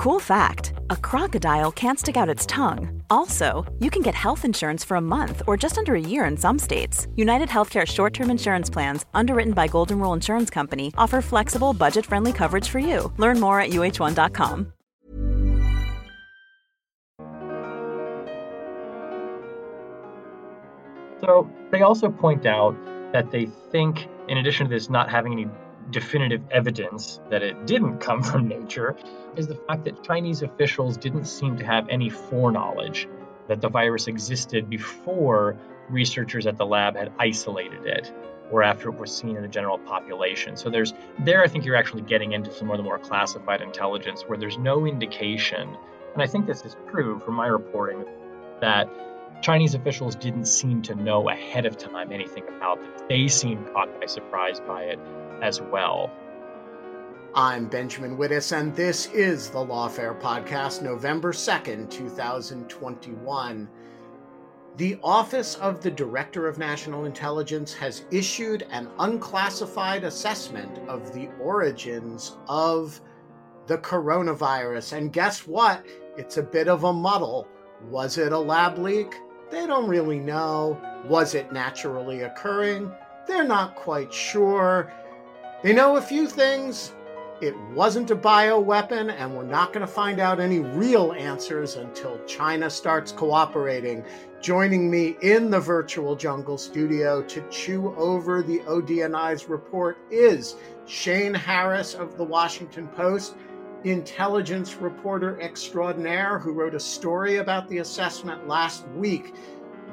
Cool fact a crocodile can't stick out its tongue. Also, you can get health insurance for a month or just under a year in some states. United Healthcare short term insurance plans, underwritten by Golden Rule Insurance Company, offer flexible, budget friendly coverage for you. Learn more at uh1.com. So, they also point out that they think, in addition to this not having any definitive evidence that it didn't come from nature is the fact that Chinese officials didn't seem to have any foreknowledge that the virus existed before researchers at the lab had isolated it or after it was seen in the general population. So there's there I think you're actually getting into some of the more classified intelligence where there's no indication, and I think this is true from my reporting, that Chinese officials didn't seem to know ahead of time anything about it. They seemed caught by surprise by it as well. I'm Benjamin Wittes, and this is the Lawfare Podcast, November 2nd, 2021. The Office of the Director of National Intelligence has issued an unclassified assessment of the origins of the coronavirus. And guess what? It's a bit of a muddle. Was it a lab leak? They don't really know. Was it naturally occurring? They're not quite sure. They know a few things. It wasn't a bioweapon, and we're not going to find out any real answers until China starts cooperating. Joining me in the virtual jungle studio to chew over the ODNI's report is Shane Harris of the Washington Post, intelligence reporter extraordinaire who wrote a story about the assessment last week.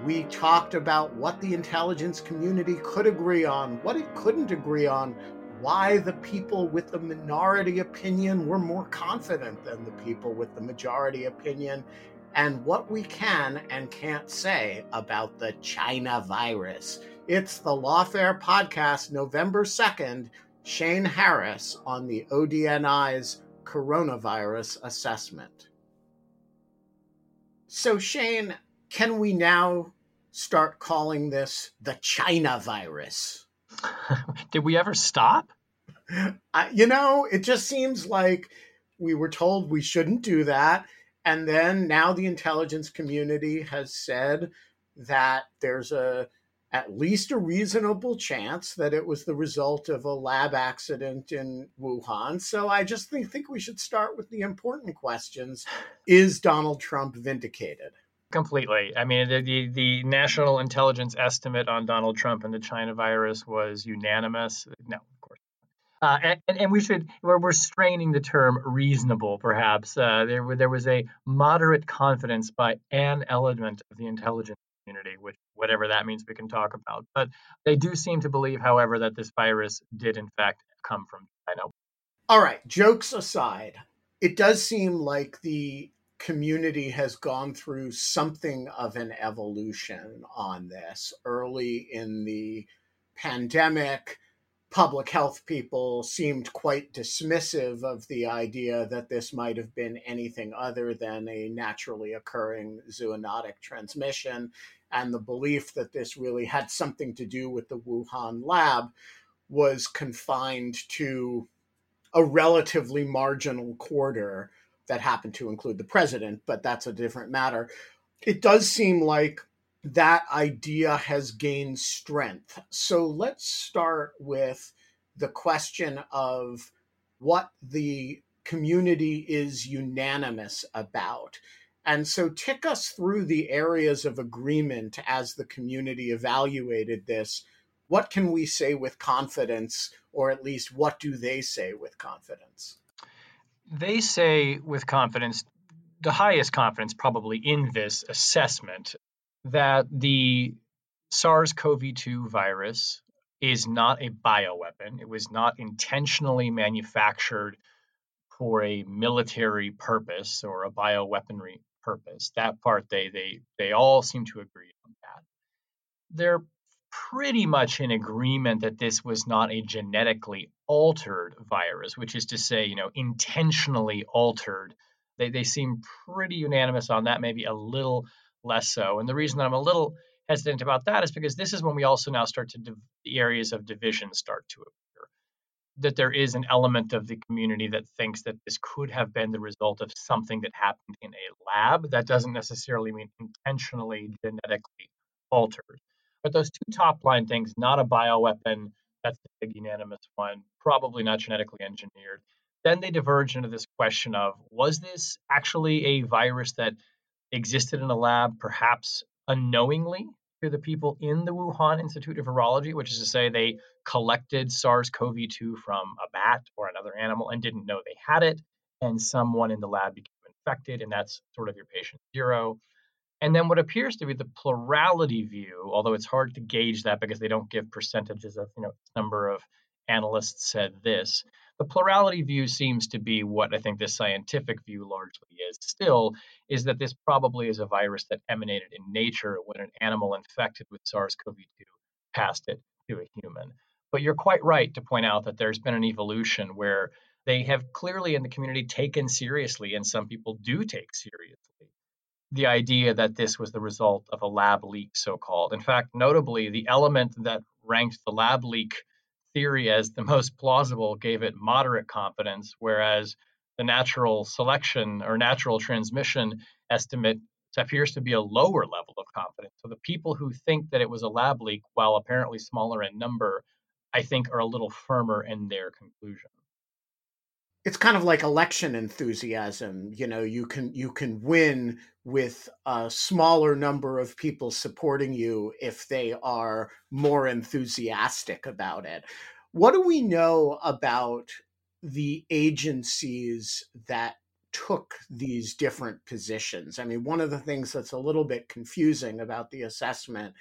We talked about what the intelligence community could agree on, what it couldn't agree on, why the people with the minority opinion were more confident than the people with the majority opinion, and what we can and can't say about the China virus. It's the Lawfare Podcast, November 2nd. Shane Harris on the ODNI's coronavirus assessment. So, Shane, can we now start calling this the China virus? Did we ever stop? I, you know, it just seems like we were told we shouldn't do that. And then now the intelligence community has said that there's a at least a reasonable chance that it was the result of a lab accident in Wuhan. So I just think, think we should start with the important questions. Is Donald Trump vindicated? Completely. I mean, the, the, the, national intelligence estimate on Donald Trump and the China virus was unanimous. No, of course. Uh, and, and we should, we're, we're straining the term reasonable, perhaps. Uh, there, there was a moderate confidence by an element of the intelligence community, which, whatever that means, we can talk about. But they do seem to believe, however, that this virus did, in fact, come from China. All right, jokes aside, it does seem like the community has gone through something of an evolution on this. Early in the pandemic, public health people seemed quite dismissive of the idea that this might have been anything other than a naturally occurring zoonotic transmission. And the belief that this really had something to do with the Wuhan lab was confined to a relatively marginal quarter that happened to include the president, but that's a different matter. It does seem like that idea has gained strength. So let's start with the question of what the community is unanimous about. And so, tick us through the areas of agreement as the community evaluated this. What can we say with confidence, or at least what do they say with confidence? They say with confidence, the highest confidence probably in this assessment, that the SARS CoV 2 virus is not a bioweapon. It was not intentionally manufactured for a military purpose or a bioweaponry purpose. That part they they they all seem to agree on that. They're pretty much in agreement that this was not a genetically altered virus, which is to say, you know, intentionally altered. They they seem pretty unanimous on that, maybe a little less so. And the reason that I'm a little hesitant about that is because this is when we also now start to div- the areas of division start to appear. That there is an element of the community that thinks that this could have been the result of something that happened in a lab. That doesn't necessarily mean intentionally genetically altered. But those two top line things, not a bioweapon, that's the big unanimous one, probably not genetically engineered. Then they diverge into this question of was this actually a virus that existed in a lab, perhaps unknowingly to the people in the Wuhan Institute of Virology, which is to say they collected SARS CoV 2 from a bat or another animal and didn't know they had it, and someone in the lab became infected, and that's sort of your patient zero. And then what appears to be the plurality view, although it's hard to gauge that because they don't give percentages of, you know, number of analysts said this, the plurality view seems to be what I think the scientific view largely is still, is that this probably is a virus that emanated in nature when an animal infected with SARS CoV 2 passed it to a human. But you're quite right to point out that there's been an evolution where they have clearly in the community taken seriously, and some people do take seriously, the idea that this was the result of a lab leak, so called. In fact, notably, the element that ranked the lab leak theory as the most plausible gave it moderate confidence, whereas the natural selection or natural transmission estimate appears to be a lower level of confidence. So the people who think that it was a lab leak, while apparently smaller in number, I think are a little firmer in their conclusion it's kind of like election enthusiasm you know you can you can win with a smaller number of people supporting you if they are more enthusiastic about it. What do we know about the agencies that took these different positions? I mean one of the things that's a little bit confusing about the assessment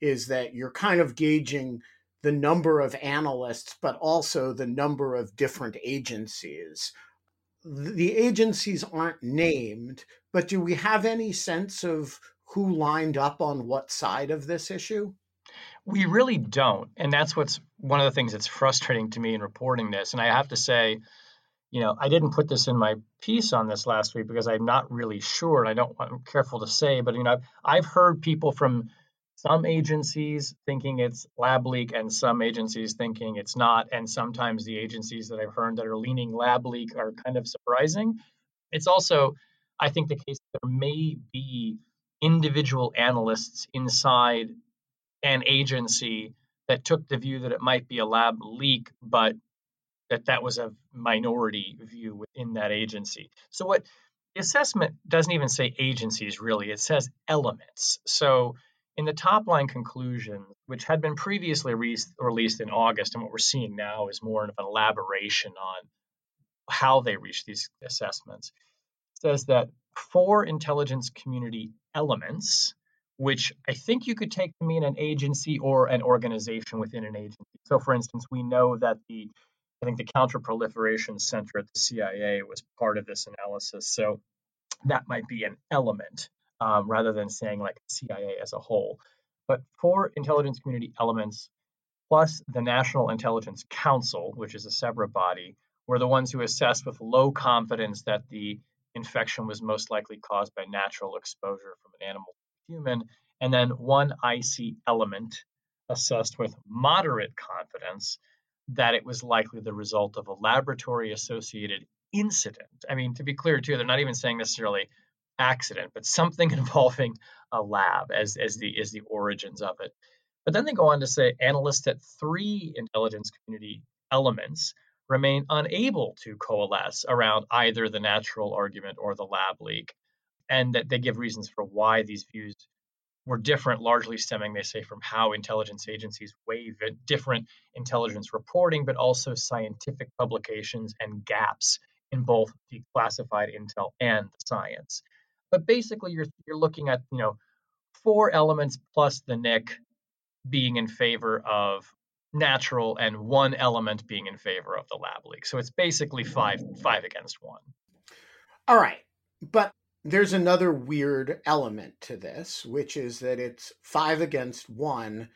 is that you're kind of gauging the number of analysts, but also the number of different agencies. The agencies aren't named, but do we have any sense of who lined up on what side of this issue? We really don't. And that's what's one of the things that's frustrating to me in reporting this. And I have to say, you know, I didn't put this in my piece on this last week because I'm not really sure. And I don't, I'm careful to say, but, you know, I've, I've heard people from some agencies thinking it's lab leak and some agencies thinking it's not. And sometimes the agencies that I've heard that are leaning lab leak are kind of surprising. It's also, I think, the case that there may be individual analysts inside an agency that took the view that it might be a lab leak, but that that was a minority view within that agency. So what the assessment doesn't even say agencies really, it says elements. So in the top line conclusion, which had been previously re- released in August, and what we're seeing now is more of an elaboration on how they reached these assessments, says that four intelligence community elements, which I think you could take to mean an agency or an organization within an agency. So, for instance, we know that the I think the Counterproliferation Center at the CIA was part of this analysis. So that might be an element um, rather than saying like CIA as a whole. But four intelligence community elements plus the National Intelligence Council, which is a separate body, were the ones who assessed with low confidence that the infection was most likely caused by natural exposure from an animal to human. And then one IC element assessed with moderate confidence that it was likely the result of a laboratory associated incident. I mean, to be clear, too, they're not even saying necessarily accident, but something involving a lab as, as the as the origins of it. But then they go on to say analysts at three intelligence community elements remain unable to coalesce around either the natural argument or the lab leak, and that they give reasons for why these views were different, largely stemming, they say, from how intelligence agencies weigh different intelligence reporting, but also scientific publications and gaps in both the classified intel and the science. But basically, you're you're looking at you know four elements plus the NIC being in favor of natural and one element being in favor of the lab leak. So it's basically five five against one. All right. But there's another weird element to this, which is that it's five against one,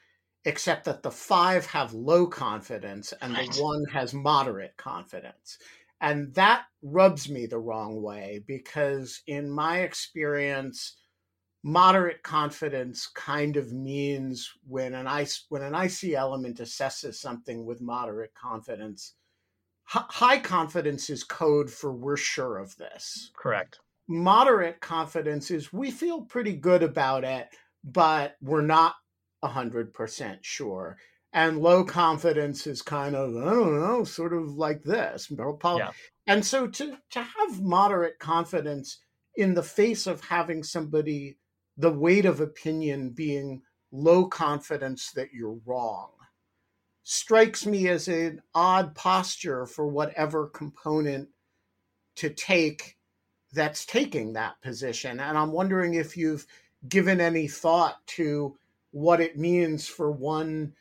except that the five have low confidence and right. the one has moderate confidence. And that rubs me the wrong way because, in my experience, moderate confidence kind of means when an IC, when an IC element assesses something with moderate confidence, h- high confidence is code for we're sure of this. Correct. Moderate confidence is we feel pretty good about it, but we're not 100% sure. And low confidence is kind of, I don't know, sort of like this. Yeah. And so to, to have moderate confidence in the face of having somebody the weight of opinion being low confidence that you're wrong strikes me as an odd posture for whatever component to take that's taking that position. And I'm wondering if you've given any thought to what it means for one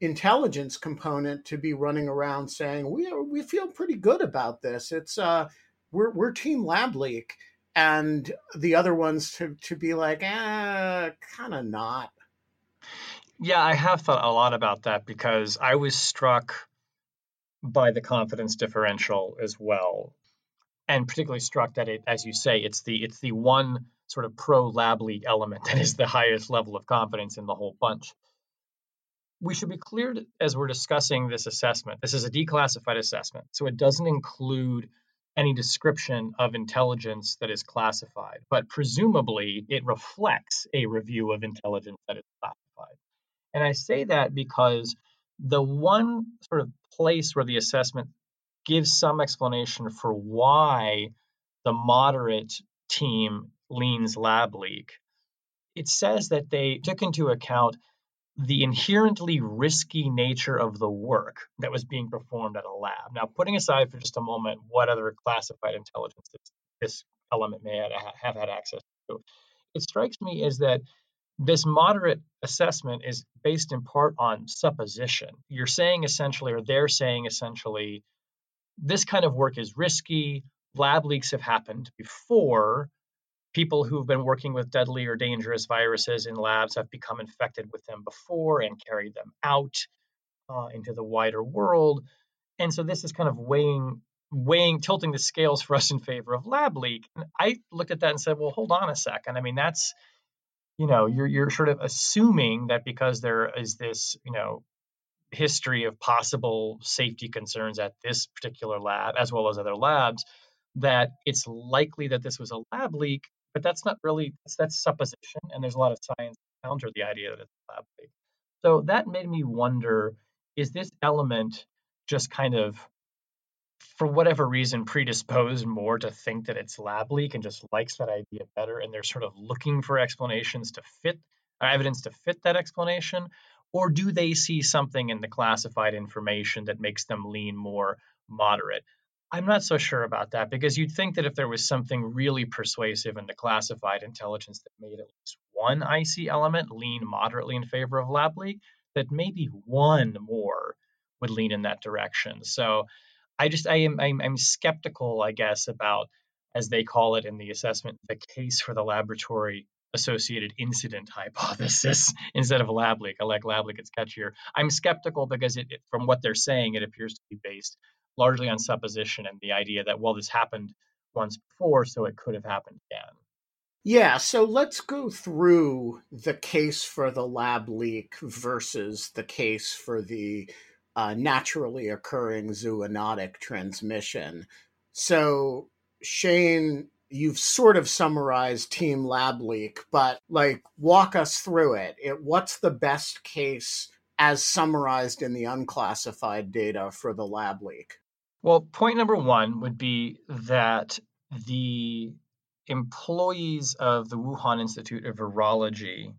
intelligence component to be running around saying we are, we feel pretty good about this. It's uh we're we're team lab leak and the other ones to to be like, eh, kind of not. Yeah, I have thought a lot about that because I was struck by the confidence differential as well, and particularly struck that it, as you say, it's the it's the one sort of pro lab leak element that is the highest level of confidence in the whole bunch. We should be clear as we're discussing this assessment. This is a declassified assessment, so it doesn't include any description of intelligence that is classified, but presumably it reflects a review of intelligence that is classified. And I say that because the one sort of place where the assessment gives some explanation for why the moderate team leans lab leak, it says that they took into account the inherently risky nature of the work that was being performed at a lab. Now, putting aside for just a moment what other classified intelligence this, this element may have had access to, it strikes me as that this moderate assessment is based in part on supposition. You're saying essentially, or they're saying essentially, this kind of work is risky. Lab leaks have happened before people who've been working with deadly or dangerous viruses in labs have become infected with them before and carried them out uh, into the wider world. And so this is kind of weighing, weighing, tilting the scales for us in favor of lab leak. And I looked at that and said, well, hold on a second. I mean, that's, you know, you're you're sort of assuming that because there is this, you know, history of possible safety concerns at this particular lab as well as other labs that it's likely that this was a lab leak but that's not really that's, that's supposition, and there's a lot of science to counter the idea that it's lab leak. So that made me wonder: is this element just kind of for whatever reason predisposed more to think that it's lab leak and just likes that idea better and they're sort of looking for explanations to fit evidence to fit that explanation or do they see something in the classified information that makes them lean more moderate I'm not so sure about that because you'd think that if there was something really persuasive in the classified intelligence that made at least one IC element lean moderately in favor of lab leak, that maybe one more would lean in that direction. So I just I am I'm, I'm skeptical, I guess, about as they call it in the assessment, the case for the laboratory associated incident hypothesis instead of lab leak. I like lab leak; it's catchier. I'm skeptical because it, it, from what they're saying, it appears to be based largely on supposition and the idea that, well, this happened once before, so it could have happened again. Yeah, so let's go through the case for the lab leak versus the case for the uh, naturally occurring zoonotic transmission. So, Shane, you've sort of summarized Team Lab Leak, but like walk us through it. it what's the best case as summarized in the unclassified data for the lab leak? Well, point number one would be that the employees of the Wuhan Institute of Virology,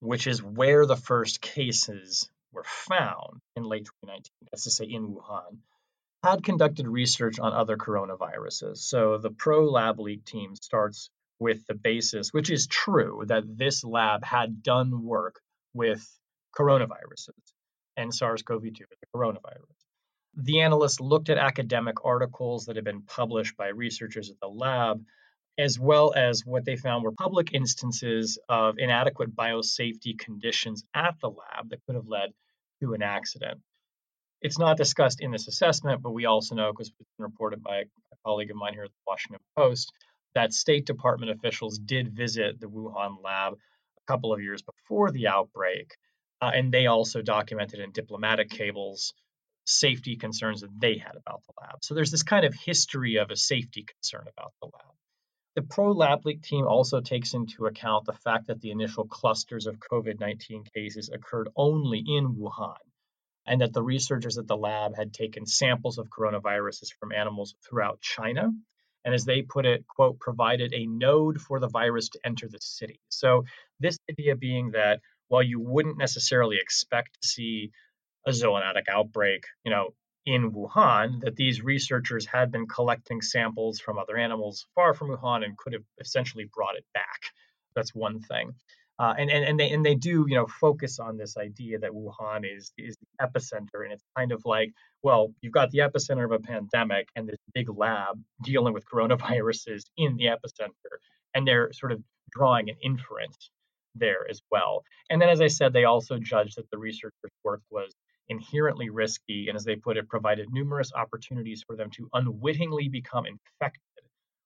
which is where the first cases were found in late 2019, that's to say in Wuhan, had conducted research on other coronaviruses. So the pro lab leak team starts with the basis, which is true, that this lab had done work with coronaviruses. and SARS CoV 2 as a coronavirus. The analysts looked at academic articles that had been published by researchers at the lab, as well as what they found were public instances of inadequate biosafety conditions at the lab that could have led to an accident. It's not discussed in this assessment, but we also know, because it's been reported by a colleague of mine here at the Washington Post, that State Department officials did visit the Wuhan lab a couple of years before the outbreak. Uh, and they also documented in diplomatic cables safety concerns that they had about the lab. So there's this kind of history of a safety concern about the lab. The Pro Lab Leak team also takes into account the fact that the initial clusters of COVID 19 cases occurred only in Wuhan and that the researchers at the lab had taken samples of coronaviruses from animals throughout China. And as they put it, quote, provided a node for the virus to enter the city. So, this idea being that while you wouldn't necessarily expect to see a zoonotic outbreak, you know, in Wuhan, that these researchers had been collecting samples from other animals far from Wuhan and could have essentially brought it back. That's one thing. Uh, and, and and they and they do you know focus on this idea that Wuhan is is the epicenter, and it's kind of like well you've got the epicenter of a pandemic and this big lab dealing with coronaviruses in the epicenter, and they're sort of drawing an inference there as well. And then as I said, they also judged that the researchers' work was inherently risky, and as they put it, provided numerous opportunities for them to unwittingly become infected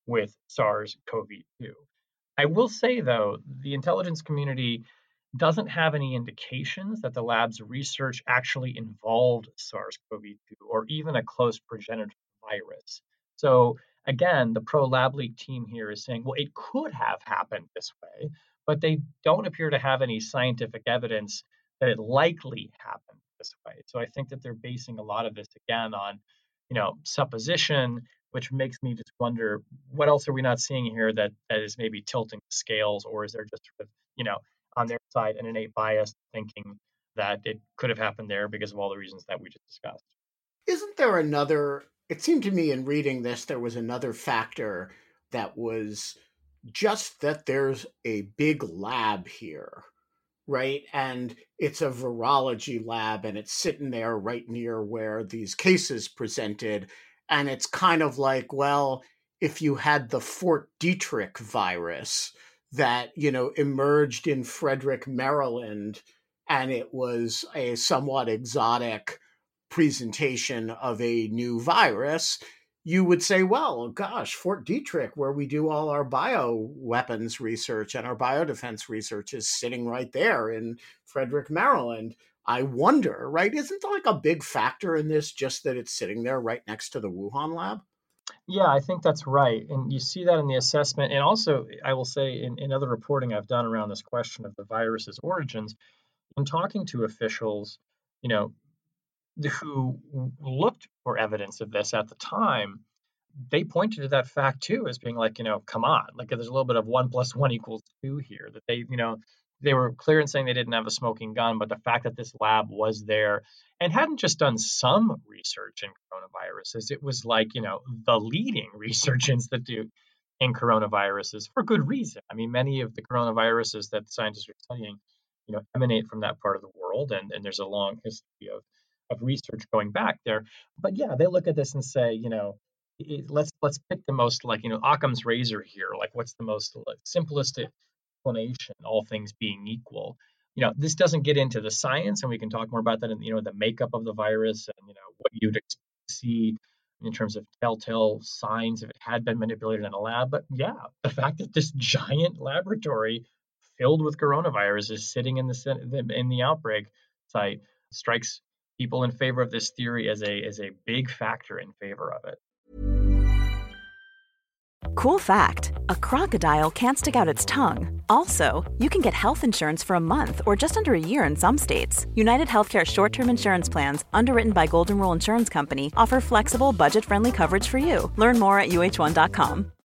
with SARS-CoV-2. I will say, though, the intelligence community doesn't have any indications that the lab's research actually involved SARS CoV 2 or even a close progenitor virus. So, again, the pro lab leak team here is saying, well, it could have happened this way, but they don't appear to have any scientific evidence that it likely happened this way. So, I think that they're basing a lot of this again on, you know, supposition which makes me just wonder what else are we not seeing here that, that is maybe tilting the scales, or is there just sort of, you know, on their side an innate bias thinking that it could have happened there because of all the reasons that we just discussed? Isn't there another? It seemed to me in reading this, there was another factor that was just that there's a big lab here right? And it's a virology lab and it's sitting there right near where these cases presented and it's kind of like well if you had the fort detrick virus that you know emerged in frederick maryland and it was a somewhat exotic presentation of a new virus you would say well gosh fort detrick where we do all our bio weapons research and our biodefense research is sitting right there in frederick maryland I wonder, right? Isn't like a big factor in this just that it's sitting there right next to the Wuhan lab? Yeah, I think that's right. And you see that in the assessment. And also, I will say in, in other reporting I've done around this question of the virus's origins, in talking to officials, you know, who looked for evidence of this at the time, they pointed to that fact too as being like, you know, come on, like there's a little bit of one plus one equals two here. That they, you know, they were clear in saying they didn't have a smoking gun, but the fact that this lab was there and hadn't just done some research in coronaviruses, it was like, you know, the leading research institute in coronaviruses for good reason. I mean, many of the coronaviruses that scientists are studying, you know, emanate from that part of the world, and, and there's a long history of, of research going back there. But yeah, they look at this and say, you know, it, let's let's pick the most like you know Occam's razor here. Like, what's the most like, simplest explanation, all things being equal. You know, this doesn't get into the science, and we can talk more about that in you know the makeup of the virus and you know what you'd expect to see in terms of telltale signs if it had been manipulated in a lab. But yeah, the fact that this giant laboratory filled with coronavirus is sitting in the in the outbreak site strikes people in favor of this theory as a as a big factor in favor of it. Cool fact a crocodile can't stick out its tongue. Also, you can get health insurance for a month or just under a year in some states. United Healthcare short term insurance plans, underwritten by Golden Rule Insurance Company, offer flexible, budget friendly coverage for you. Learn more at uh1.com.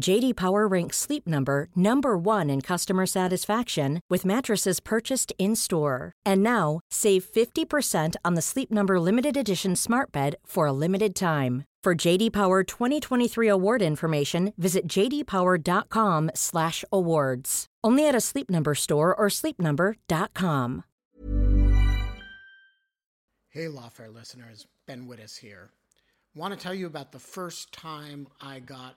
JD Power ranks Sleep Number number 1 in customer satisfaction with mattresses purchased in-store. And now, save 50% on the Sleep Number limited edition Smart Bed for a limited time. For JD Power 2023 award information, visit jdpower.com/awards. Only at a Sleep Number store or sleepnumber.com. Hey, Lawfare listeners, Ben Wittes here. Want to tell you about the first time I got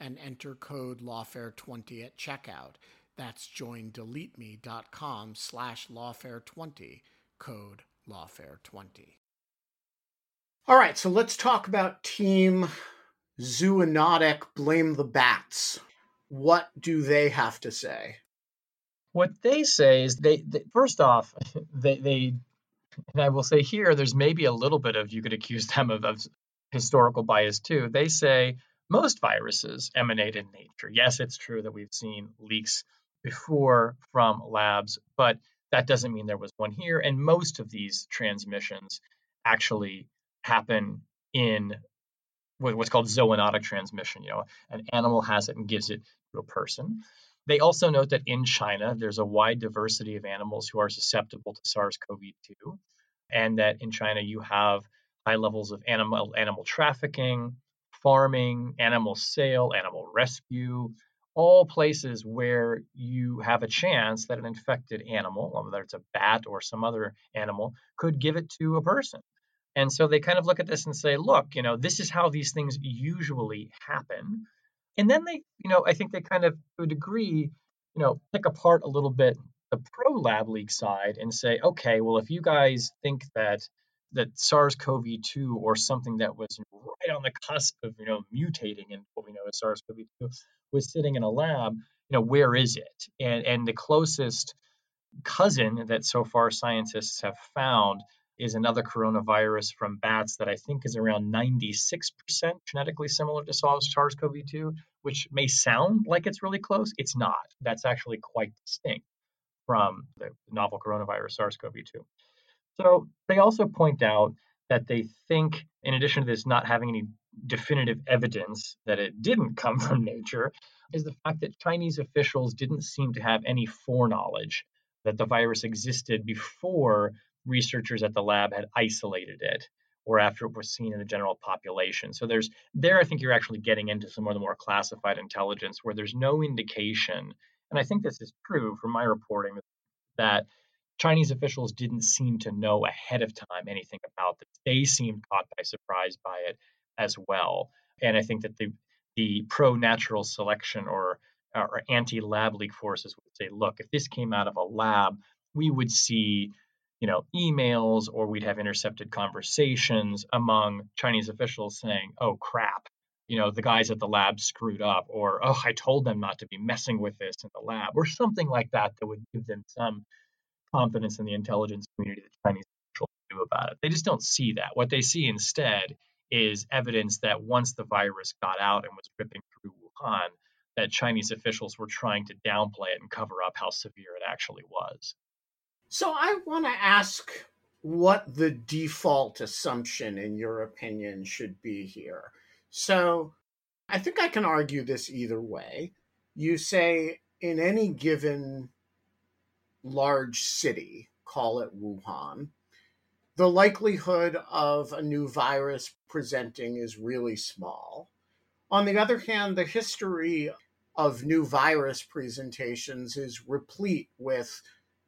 and enter code lawfare20 at checkout. That's joindeleteme.com slash lawfare20, code lawfare20. All right, so let's talk about Team Zoonotic Blame the Bats. What do they have to say? What they say is they, they first off, they, they, and I will say here, there's maybe a little bit of, you could accuse them of, of historical bias too. They say most viruses emanate in nature. Yes, it's true that we've seen leaks before from labs, but that doesn't mean there was one here. And most of these transmissions actually happen in what's called zoonotic transmission. You know, an animal has it and gives it to a person. They also note that in China, there's a wide diversity of animals who are susceptible to SARS CoV 2, and that in China, you have high levels of animal, animal trafficking, farming, animal sale, animal rescue, all places where you have a chance that an infected animal, whether it's a bat or some other animal, could give it to a person. And so they kind of look at this and say, look, you know, this is how these things usually happen. And then they, you know, I think they kind of, to a degree, you know, pick apart a little bit the pro lab leak side and say, okay, well, if you guys think that that SARS-CoV-2 or something that was right on the cusp of you know mutating and what we know as SARS-CoV-2 was sitting in a lab, you know where is it? And and the closest cousin that so far scientists have found is another coronavirus from bats that I think is around 96% genetically similar to SARS-CoV-2, which may sound like it's really close. It's not. That's actually quite distinct from the novel coronavirus SARS-CoV-2. So they also point out that they think, in addition to this not having any definitive evidence that it didn't come from nature, is the fact that Chinese officials didn't seem to have any foreknowledge that the virus existed before researchers at the lab had isolated it or after it was seen in the general population. So there's there I think you're actually getting into some of the more classified intelligence where there's no indication, and I think this is true from my reporting that Chinese officials didn't seem to know ahead of time anything about this. They seemed caught by surprise by it as well. And I think that the the pro natural selection or or anti lab leak forces would say, look, if this came out of a lab, we would see, you know, emails or we'd have intercepted conversations among Chinese officials saying, oh crap, you know, the guys at the lab screwed up, or oh, I told them not to be messing with this in the lab, or something like that that would give them some confidence in the intelligence community that Chinese officials do about it. They just don't see that. What they see instead is evidence that once the virus got out and was ripping through Wuhan, that Chinese officials were trying to downplay it and cover up how severe it actually was. So I want to ask what the default assumption, in your opinion, should be here. So I think I can argue this either way. You say in any given large city, call it Wuhan, the likelihood of a new virus presenting is really small. On the other hand, the history of new virus presentations is replete with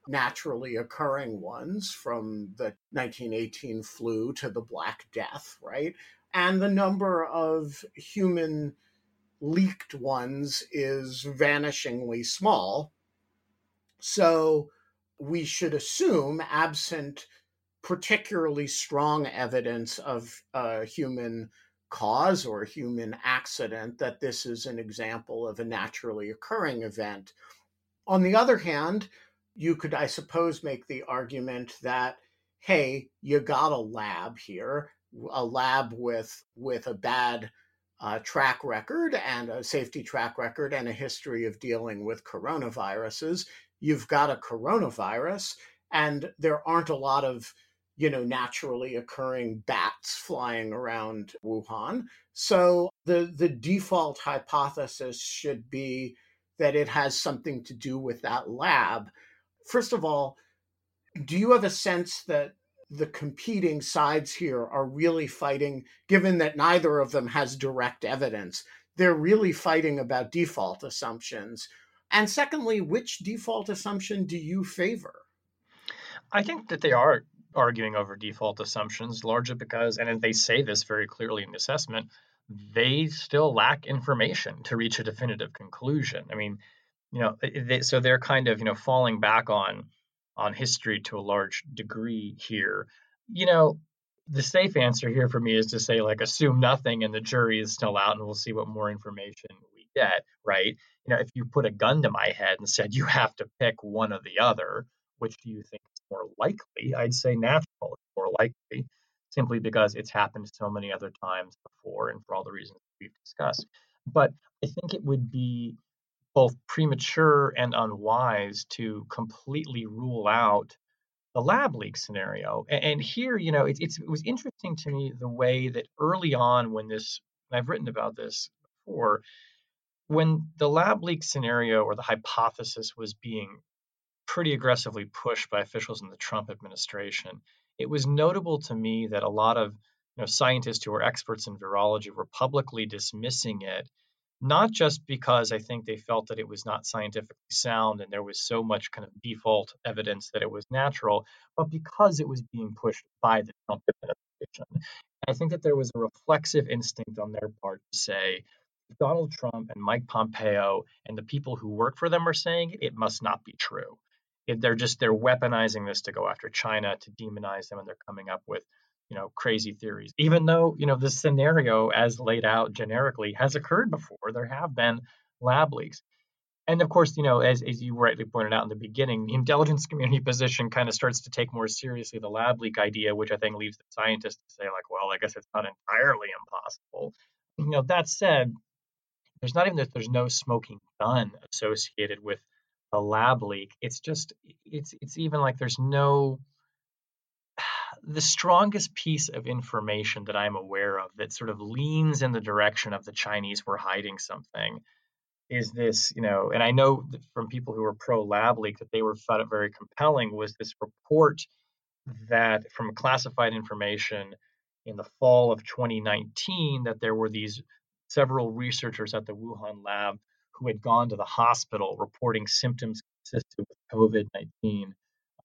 naturally occurring ones from the 1918 flu to the Black Death, right? And the number of human leaked ones is vanishingly small so we should assume, absent particularly strong evidence of a human cause or human accident, that this is an example of a naturally occurring event. On the other hand, you could, I suppose, make the argument that, hey, you got a lab here, a lab with with a bad uh, track record and a safety track record and a history of dealing with coronaviruses you've got a coronavirus and there aren't a lot of you know naturally occurring bats flying around Wuhan. So the the default hypothesis should be that it has something to do with that lab. First of all do you have a sense that the competing sides here are really fighting given that neither of them has direct evidence? They're really fighting about default assumptions and secondly, which default assumption do you favor? I think that they are arguing over default assumptions largely because, and they say this very clearly in the assessment, they still lack information to reach a definitive conclusion. I mean, you know, they, so they're kind of you know falling back on on history to a large degree here. You know, the safe answer here for me is to say like assume nothing and the jury is still out and we'll see what more information we get, right? you know, if you put a gun to my head and said you have to pick one or the other, which do you think is more likely? I'd say natural is more likely, simply because it's happened so many other times before and for all the reasons we've discussed. But I think it would be both premature and unwise to completely rule out the lab leak scenario. And, here, you know, it, it was interesting to me the way that early on when this, I've written about this before, when the lab leak scenario or the hypothesis was being pretty aggressively pushed by officials in the Trump administration, it was notable to me that a lot of you know, scientists who are experts in virology were publicly dismissing it, not just because I think they felt that it was not scientifically sound and there was so much kind of default evidence that it was natural, but because it was being pushed by the Trump administration. I think that there was a reflexive instinct on their part to say, Donald Trump and Mike Pompeo and the people who work for them are saying it, must not be true. It, they're just they're weaponizing this to go after China to demonize them, and they're coming up with you know crazy theories. Even though you know this scenario, as laid out generically, has occurred before. There have been lab leaks. And of course, you know, as, as you rightly pointed out in the beginning, the intelligence community position kind of starts to take more seriously the lab leak idea, which I think leaves the scientists to say, like, well, I guess it's not entirely impossible. You know, that said, there's not even that there's no smoking gun associated with a lab leak. It's just it's it's even like there's no the strongest piece of information that I'm aware of that sort of leans in the direction of the Chinese were hiding something is this, you know, and I know from people who were pro lab leak that they were thought it very compelling was this report that from classified information in the fall of 2019 that there were these several researchers at the Wuhan lab who had gone to the hospital reporting symptoms consistent with COVID 19,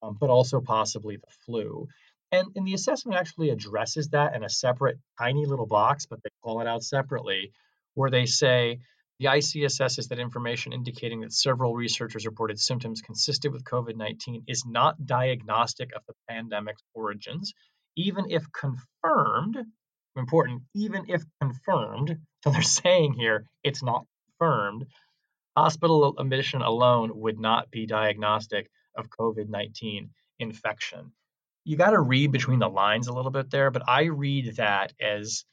um, but also possibly the flu. And, and the assessment actually addresses that in a separate tiny little box, but they call it out separately, where they say the IC assesses that information indicating that several researchers reported symptoms consistent with COVID 19 is not diagnostic of the pandemic's origins, even if confirmed important, even if confirmed. So they're saying here it's not confirmed. Hospital admission alone would not be diagnostic of COVID 19 infection. You got to read between the lines a little bit there, but I read that as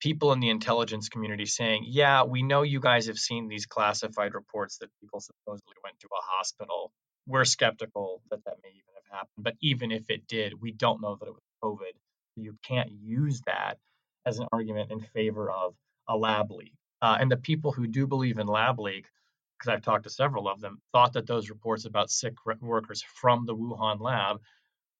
people in the intelligence community saying, yeah, we know you guys have seen these classified reports that people supposedly went to a hospital. We're skeptical that that may even have happened. But even if it did, we don't know that it was COVID you can't use that as an argument in favor of a lab leak. Uh, and the people who do believe in lab leak, because I've talked to several of them, thought that those reports about sick workers from the Wuhan lab,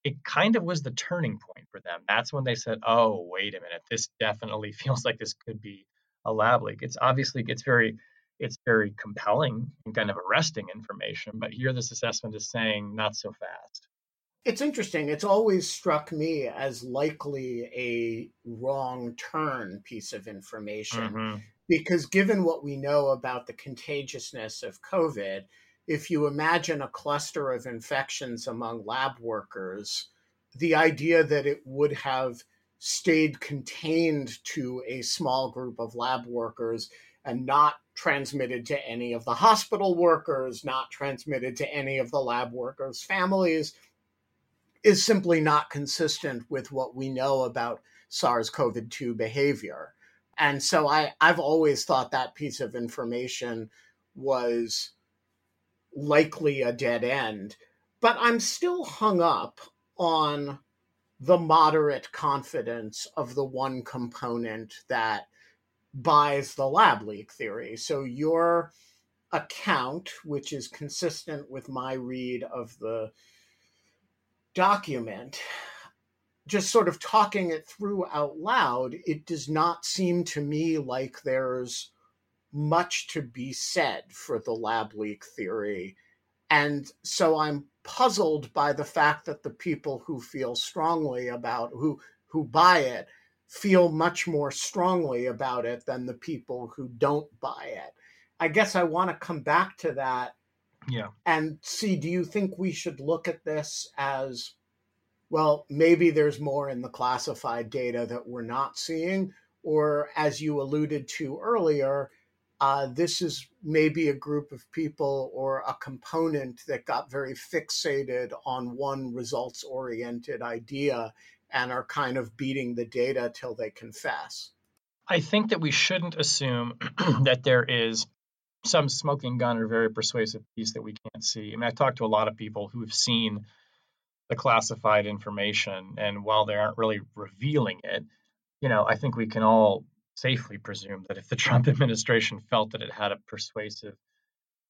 it kind of was the turning point for them. That's when they said, "Oh, wait a minute, this definitely feels like this could be a lab leak." It's obviously it's very it's very compelling and kind of arresting information, but here this assessment is saying not so fast. It's interesting. It's always struck me as likely a wrong turn piece of information mm-hmm. because, given what we know about the contagiousness of COVID, if you imagine a cluster of infections among lab workers, the idea that it would have stayed contained to a small group of lab workers and not transmitted to any of the hospital workers, not transmitted to any of the lab workers' families is simply not consistent with what we know about SARS CoV 2 behavior. And so I, I've always thought that piece of information was likely a dead end. But I'm still hung up on the moderate confidence of the one component that buys the lab leak theory. So your account, which is consistent with my read of the document, just sort of talking it through out loud, it does not seem to me like there's much to be said for the lab leak theory. And so I'm puzzled by the fact that the people who feel strongly about who who buy it feel much more strongly about it than the people who don't buy it. I guess I want to come back to that yeah. And see, do you think we should look at this as well, maybe there's more in the classified data that we're not seeing? Or, as you alluded to earlier, uh, this is maybe a group of people or a component that got very fixated on one results oriented idea and are kind of beating the data till they confess. I think that we shouldn't assume that there is some smoking gun or very persuasive piece that we can't see. I mean, I talked to a lot of people who have seen the classified information, and while they aren't really revealing it, you know, I think we can all safely presume that if the Trump administration felt that it had a persuasive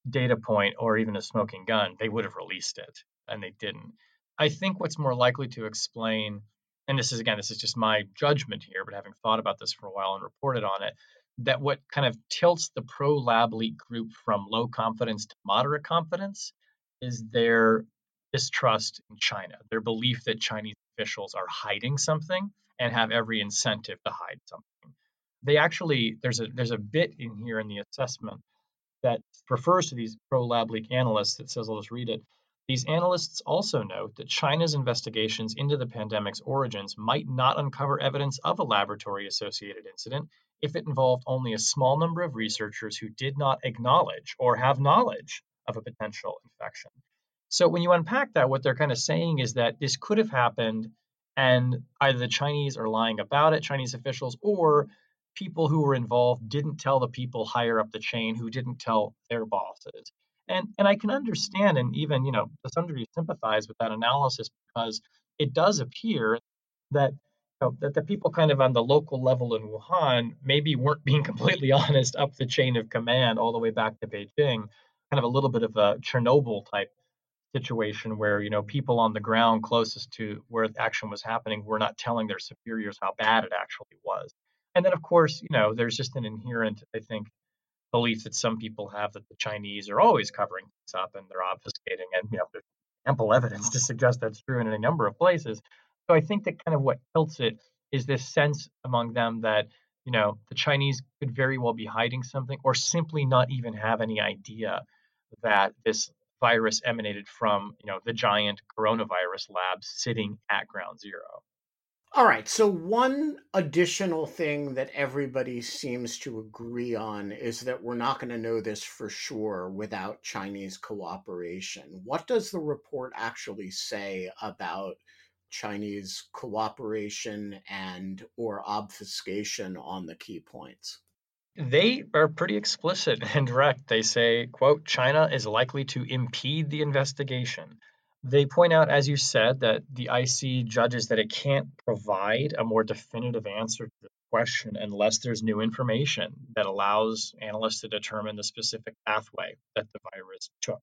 data point or even a smoking gun, they would have released it, and they didn't. I think what's more likely to explain, and this is again, this is just my judgment here, but having thought about this for a while and reported on it, that what kind of tilts the pro lab leak group from low confidence to moderate confidence is their distrust in China, their belief that Chinese officials are hiding something and have every incentive to hide something. They actually there's a there's a bit in here in the assessment that refers to these pro lab leak analysts that says, I'll just read it. These analysts also note that China's investigations into the pandemic's origins might not uncover evidence of a laboratory associated incident if it involved only a small number of researchers who did not acknowledge or have knowledge of a potential infection. So when you unpack that, what they're kind of saying is that this could have happened and either the Chinese are lying about it, Chinese officials, or people who were involved didn't tell the people higher up the chain who didn't tell their bosses. And and I can understand and even, you know, to some degree sympathize with that analysis because it does appear that know, that the people kind of on the local level in Wuhan maybe weren't being completely honest up the chain of command all the way back to Beijing, kind of a little bit of a Chernobyl type situation where you know people on the ground closest to where the action was happening were not telling their superiors how bad it actually was. And then of course you know there's just an inherent i think belief that some people have that the chinese are always covering things up and they're obfuscating and you know there's ample evidence to suggest that's true in a number of places so i think that kind of what tilts it is this sense among them that you know the chinese could very well be hiding something or simply not even have any idea that this virus emanated from, you know, the giant coronavirus labs sitting at ground zero. All right. So, one additional thing that everybody seems to agree on is that we're not going to know this for sure without Chinese cooperation. What does the report actually say about Chinese cooperation and or obfuscation on the key points? They are pretty explicit and direct. They say, quote, China is likely to impede the investigation. They point out, as you said, that the IC judges that it can't provide a more definitive answer to the question unless there's new information that allows analysts to determine the specific pathway that the virus took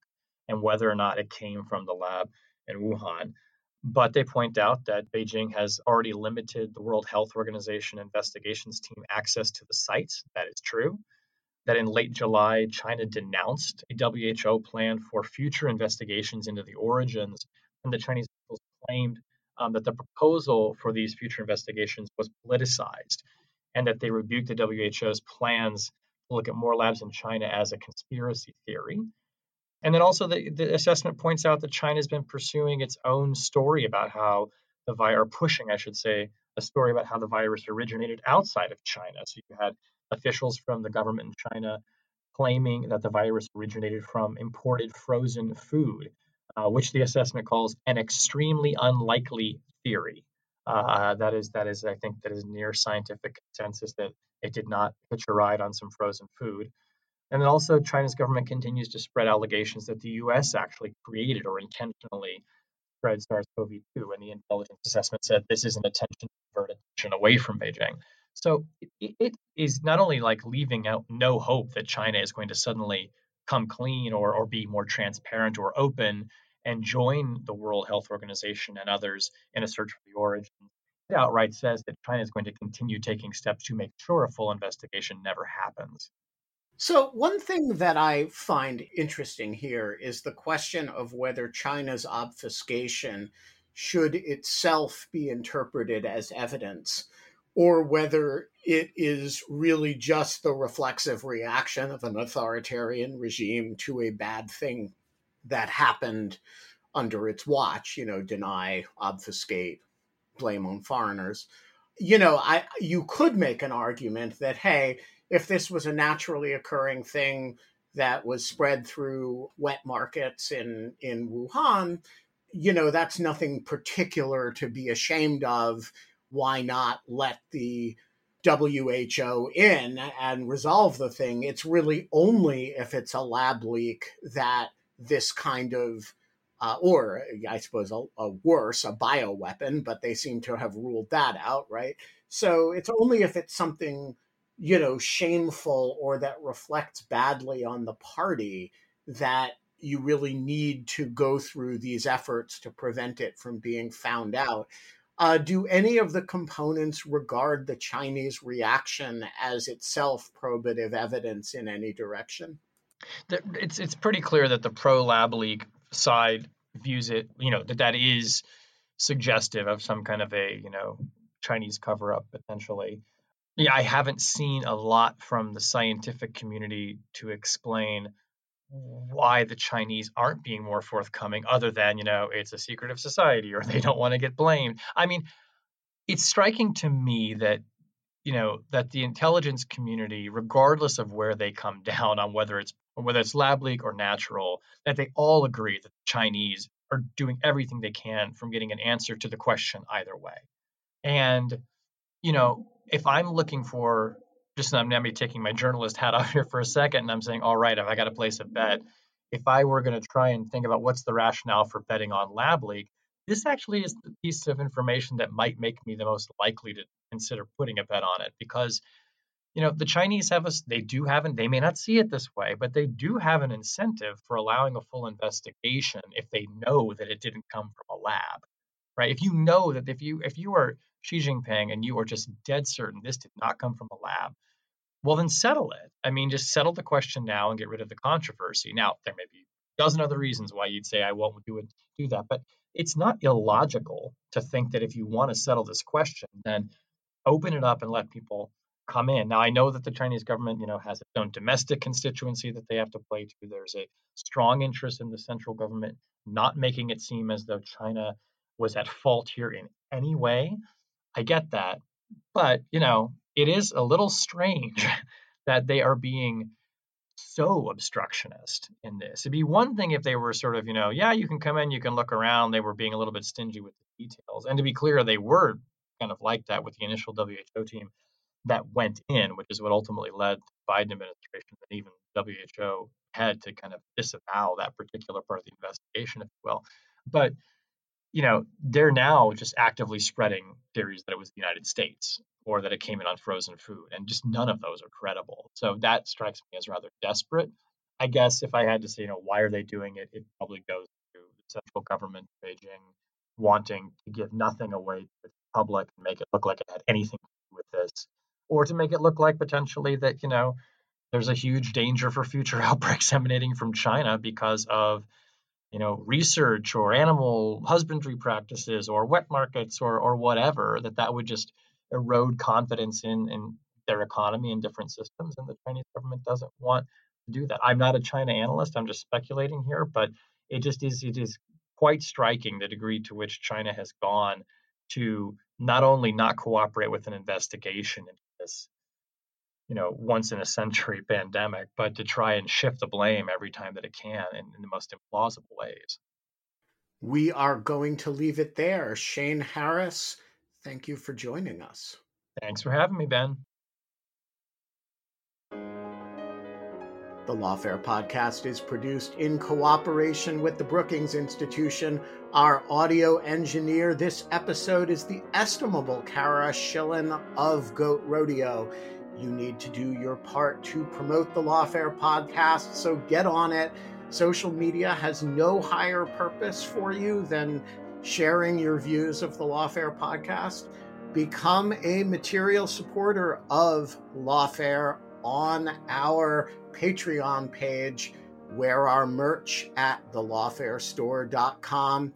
and whether or not it came from the lab in Wuhan. But they point out that Beijing has already limited the World Health Organization investigations team access to the sites. That is true. That in late July, China denounced a WHO plan for future investigations into the origins, and the Chinese claimed um, that the proposal for these future investigations was politicized, and that they rebuked the WHO's plans to look at more labs in China as a conspiracy theory. And then also the, the assessment points out that China's been pursuing its own story about how the virus, or pushing, I should say, a story about how the virus originated outside of China. So you had officials from the government in China claiming that the virus originated from imported frozen food, uh, which the assessment calls an extremely unlikely theory. Uh, that is, that is, I think, that is near scientific consensus that it did not hitch a ride on some frozen food. And then also, China's government continues to spread allegations that the U.S. actually created or intentionally spread SARS-CoV-2, and the intelligence assessment said this is an attention attention away from Beijing. So it, it is not only like leaving out no hope that China is going to suddenly come clean or or be more transparent or open and join the World Health Organization and others in a search for the origin. It outright says that China is going to continue taking steps to make sure a full investigation never happens. So, one thing that I find interesting here is the question of whether China's obfuscation should itself be interpreted as evidence or whether it is really just the reflexive reaction of an authoritarian regime to a bad thing that happened under its watch, you know, deny, obfuscate, blame on foreigners. You know, I you could make an argument that hey, if this was a naturally occurring thing that was spread through wet markets in in Wuhan, you know, that's nothing particular to be ashamed of. Why not let the WHO in and resolve the thing? It's really only if it's a lab leak that this kind of uh, or I suppose a, a, worse, a bioweapon, but they seem to have ruled that out, right? So it's only if it's something you know, shameful or that reflects badly on the party that you really need to go through these efforts to prevent it from being found out. Uh, do any of the components regard the Chinese reaction as itself probative evidence in any direction? It's it's pretty clear that the pro lab leak side views it, you know, that that is suggestive of some kind of a, you know, Chinese cover up potentially. Yeah, I haven't seen a lot from the scientific community to explain why the Chinese aren't being more forthcoming, other than, you know, it's a secretive society or they don't want to get blamed. I mean, it's striking to me that, you know, that the intelligence community, regardless of where they come down on whether it's whether it's lab leak or natural, that they all agree that the Chinese are doing everything they can from getting an answer to the question either way. And, you know, if I'm looking for just I'm maybe taking my journalist hat off here for a second and I'm saying, all right, if I got to place a bet, if I were going to try and think about what's the rationale for betting on lab leak, this actually is the piece of information that might make me the most likely to consider putting a bet on it because you know the chinese have a they do have and they may not see it this way but they do have an incentive for allowing a full investigation if they know that it didn't come from a lab right? If you know that if you if you are xi jinping and you are just dead certain this did not come from a lab well then settle it i mean just settle the question now and get rid of the controversy now there may be a dozen other reasons why you'd say i won't do it do that but it's not illogical to think that if you want to settle this question then open it up and let people come in. Now, I know that the Chinese government, you know, has its own domestic constituency that they have to play to. There's a strong interest in the central government not making it seem as though China was at fault here in any way. I get that, but you know, it is a little strange that they are being so obstructionist in this. It'd be one thing if they were sort of, you know, yeah, you can come in, you can look around. They were being a little bit stingy with the details. And to be clear, they were kind of like that with the initial WHO team that went in, which is what ultimately led the Biden administration and even WHO had to kind of disavow that particular part of the investigation, if you will. But you know, they're now just actively spreading theories that it was the United States or that it came in on frozen food, and just none of those are credible. So that strikes me as rather desperate. I guess if I had to say, you know, why are they doing it? It probably goes to the central government, Beijing, wanting to give nothing away to the public and make it look like it had anything to do with this or to make it look like potentially that you know there's a huge danger for future outbreaks emanating from China because of you know research or animal husbandry practices or wet markets or or whatever that that would just erode confidence in in their economy and different systems and the Chinese government doesn't want to do that. I'm not a China analyst, I'm just speculating here, but it just is it is quite striking the degree to which China has gone to not only not cooperate with an investigation into this you know once in a century pandemic but to try and shift the blame every time that it can in, in the most implausible ways we are going to leave it there shane harris thank you for joining us thanks for having me ben The Lawfare podcast is produced in cooperation with the Brookings Institution. Our audio engineer this episode is the estimable Cara Shillenn of Goat Rodeo. You need to do your part to promote the Lawfare podcast, so get on it. Social media has no higher purpose for you than sharing your views of the Lawfare podcast. Become a material supporter of Lawfare on our Patreon page, wear our merch at thelawfarestore.com.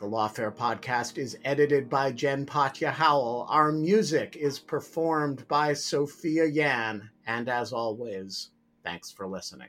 The Lawfare podcast is edited by Jen Patja Howell. Our music is performed by Sophia Yan. And as always, thanks for listening.